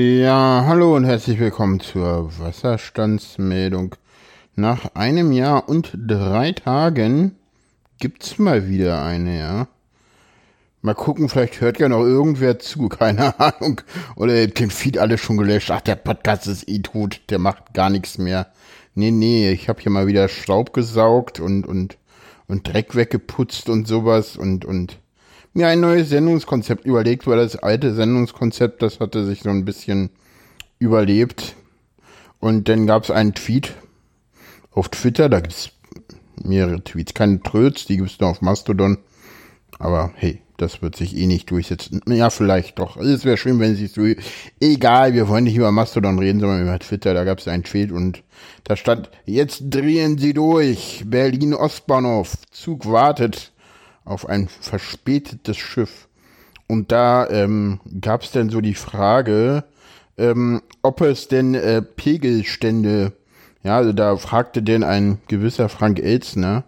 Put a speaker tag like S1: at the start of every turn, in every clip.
S1: Ja, hallo und herzlich willkommen zur Wasserstandsmeldung. Nach einem Jahr und drei Tagen gibt's mal wieder eine, ja. Mal gucken, vielleicht hört ja noch irgendwer zu, keine Ahnung. Oder den Feed alle schon gelöscht. Ach, der Podcast ist eh tot, der macht gar nichts mehr. Nee, nee, ich habe hier mal wieder Staub gesaugt und, und, und Dreck weggeputzt und sowas und, und mir ein neues Sendungskonzept überlegt, weil das alte Sendungskonzept, das hatte sich so ein bisschen überlebt. Und dann gab es einen Tweet auf Twitter, da gibt es mehrere Tweets, keine Tröts, die gibt es nur auf Mastodon. Aber hey, das wird sich eh nicht durchsetzen. Ja, vielleicht doch. Es wäre schön, wenn es sich so. Egal, wir wollen nicht über Mastodon reden, sondern über Twitter. Da gab es einen Tweet und da stand, jetzt drehen Sie durch. Berlin Ostbahnhof. Zug wartet auf ein verspätetes Schiff. Und da ähm, gab es dann so die Frage, ähm, ob es denn äh, Pegelstände, ja, also da fragte denn ein gewisser Frank Elzner,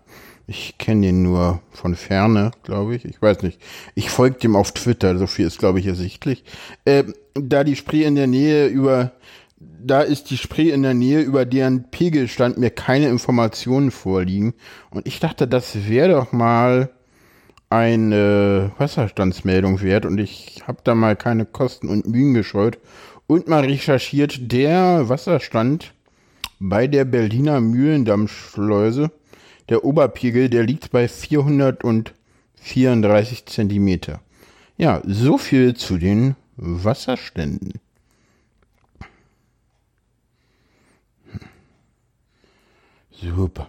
S1: ich kenne den nur von ferne, glaube ich. Ich weiß nicht. Ich folge dem auf Twitter, so viel ist, glaube ich, ersichtlich. Äh, da die Spree in der Nähe über, da ist die Spree in der Nähe, über deren Pegelstand mir keine Informationen vorliegen. Und ich dachte, das wäre doch mal eine Wasserstandsmeldung wert. Und ich habe da mal keine Kosten und Mühen gescheut und mal recherchiert. Der Wasserstand bei der Berliner Mühlendammschleuse der Oberpegel, der liegt bei 434 Zentimeter. Ja, so viel zu den Wasserständen. Super.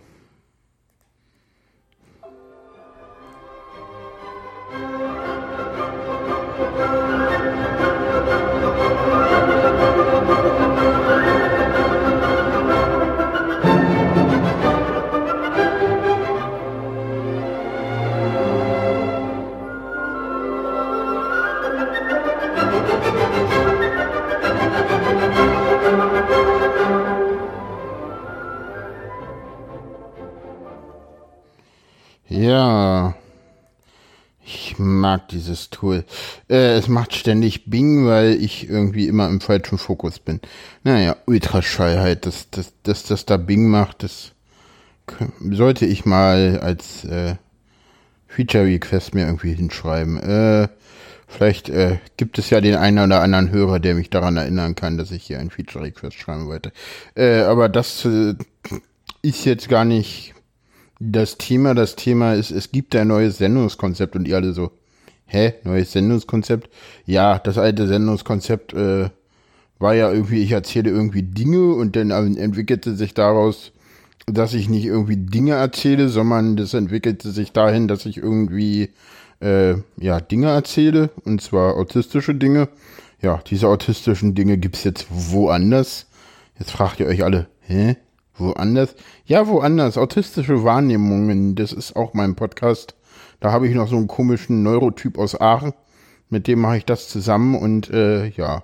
S1: Ich mag dieses Tool. Äh, es macht ständig Bing, weil ich irgendwie immer im falschen Fokus bin. Naja, Ultraschallheit, dass das, das, das da Bing macht, das sollte ich mal als äh, Feature Request mir irgendwie hinschreiben. Äh, vielleicht äh, gibt es ja den einen oder anderen Hörer, der mich daran erinnern kann, dass ich hier ein Feature Request schreiben wollte. Äh, aber das äh, ist jetzt gar nicht das Thema, das Thema ist, es gibt ein neues Sendungskonzept und ihr alle so, hä, neues Sendungskonzept? Ja, das alte Sendungskonzept äh, war ja irgendwie, ich erzähle irgendwie Dinge und dann entwickelte sich daraus, dass ich nicht irgendwie Dinge erzähle, sondern das entwickelte sich dahin, dass ich irgendwie äh, ja Dinge erzähle und zwar autistische Dinge. Ja, diese autistischen Dinge gibt's jetzt woanders. Jetzt fragt ihr euch alle, hä? Woanders? Ja, woanders. Autistische Wahrnehmungen. Das ist auch mein Podcast. Da habe ich noch so einen komischen Neurotyp aus Aachen. Mit dem mache ich das zusammen und äh, ja.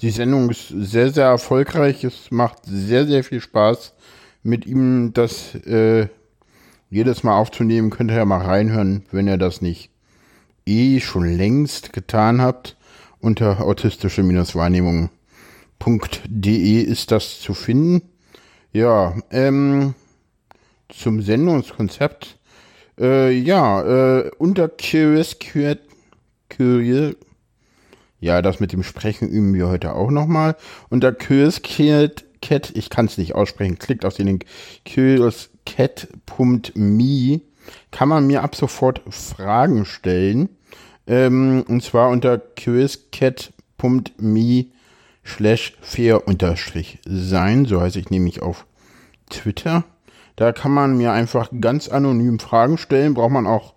S1: Die Sendung ist sehr, sehr erfolgreich. Es macht sehr, sehr viel Spaß, mit ihm das äh, jedes Mal aufzunehmen. Könnt ihr ja mal reinhören, wenn ihr das nicht eh schon längst getan habt. Unter autistische-wahrnehmung.de ist das zu finden. Ja, ähm, zum Sendungskonzept. Äh, ja, äh, unter Curious Curious, ja, das mit dem Sprechen üben wir heute auch nochmal. Unter Curious Cat, Cat ich kann es nicht aussprechen, klickt auf den Link curiouscat.me, kann man mir ab sofort Fragen stellen. Ähm, und zwar unter curiouscat.me slash fair unterstrich sein, so heiße ich nämlich auf Twitter. Da kann man mir einfach ganz anonym Fragen stellen, braucht man auch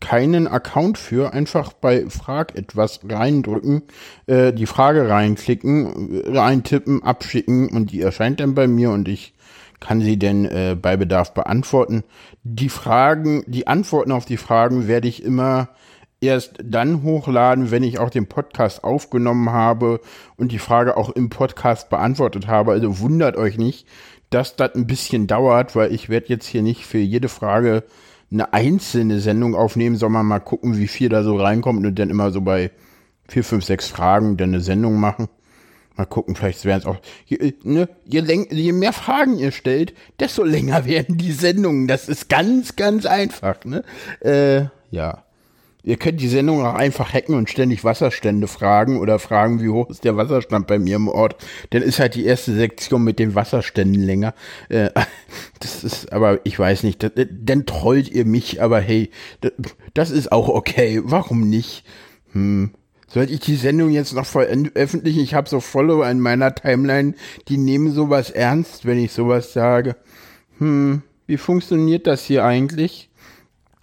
S1: keinen Account für, einfach bei Frag etwas reindrücken, äh, die Frage reinklicken, reintippen, abschicken und die erscheint dann bei mir und ich kann sie denn äh, bei Bedarf beantworten. Die Fragen, die Antworten auf die Fragen werde ich immer erst dann hochladen, wenn ich auch den Podcast aufgenommen habe und die Frage auch im Podcast beantwortet habe. Also wundert euch nicht, dass das ein bisschen dauert, weil ich werde jetzt hier nicht für jede Frage eine einzelne Sendung aufnehmen, sondern mal gucken, wie viel da so reinkommt und dann immer so bei vier, fünf, sechs Fragen dann eine Sendung machen. Mal gucken, vielleicht werden es auch. Je, äh, ne, je, je, mehr Fragen ihr stellt, desto länger werden die Sendungen. Das ist ganz, ganz einfach. Ne? Äh, ja. Ihr könnt die Sendung auch einfach hacken und ständig Wasserstände fragen oder fragen, wie hoch ist der Wasserstand bei mir im Ort. Dann ist halt die erste Sektion mit den Wasserständen länger. Äh, das ist, aber ich weiß nicht, das, dann trollt ihr mich, aber hey, das, das ist auch okay. Warum nicht? Hm. Sollte ich die Sendung jetzt noch veröffentlichen? Ich habe so Follower in meiner Timeline, die nehmen sowas ernst, wenn ich sowas sage. Hm, wie funktioniert das hier eigentlich?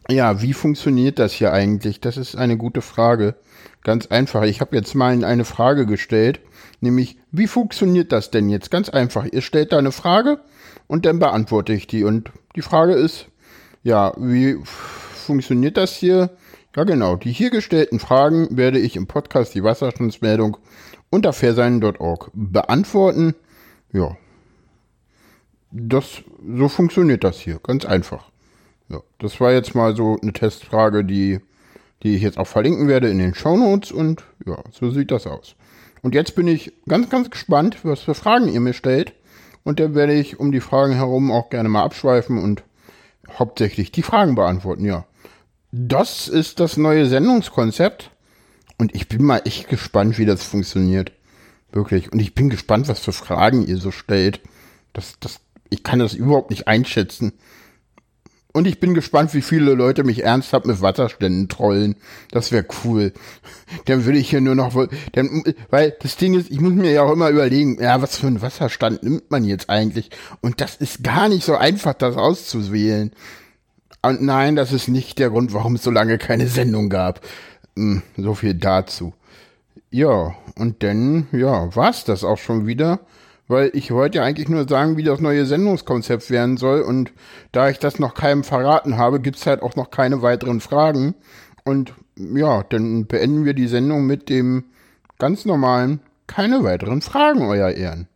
S1: Ja, wie funktioniert das hier eigentlich? Das ist eine gute Frage. Ganz einfach. Ich habe jetzt mal eine Frage gestellt, nämlich, wie funktioniert das denn jetzt? Ganz einfach. Ihr stellt da eine Frage und dann beantworte ich die. Und die Frage ist, ja, wie funktioniert das hier? Ja, genau. Die hier gestellten Fragen werde ich im Podcast die Wasserstandsmeldung unter fairsein.org beantworten. Ja. Das, so funktioniert das hier. Ganz einfach. Ja, das war jetzt mal so eine Testfrage, die, die ich jetzt auch verlinken werde in den Shownotes und ja, so sieht das aus. Und jetzt bin ich ganz, ganz gespannt, was für Fragen ihr mir stellt. Und dann werde ich um die Fragen herum auch gerne mal abschweifen und hauptsächlich die Fragen beantworten, ja. Das ist das neue Sendungskonzept. Und ich bin mal echt gespannt, wie das funktioniert. Wirklich. Und ich bin gespannt, was für Fragen ihr so stellt. Das, das, ich kann das überhaupt nicht einschätzen. Und ich bin gespannt, wie viele Leute mich ernsthaft mit Wasserständen trollen. Das wäre cool. Dann würde ich hier nur noch, dann, weil das Ding ist, ich muss mir ja auch immer überlegen, ja, was für einen Wasserstand nimmt man jetzt eigentlich? Und das ist gar nicht so einfach, das auszuwählen. Und nein, das ist nicht der Grund, warum es so lange keine Sendung gab. Hm, so viel dazu. Ja, und dann, ja, war's das auch schon wieder weil ich wollte ja eigentlich nur sagen, wie das neue Sendungskonzept werden soll. Und da ich das noch keinem verraten habe, gibt's halt auch noch keine weiteren Fragen. Und ja, dann beenden wir die Sendung mit dem ganz normalen, keine weiteren Fragen, euer Ehren.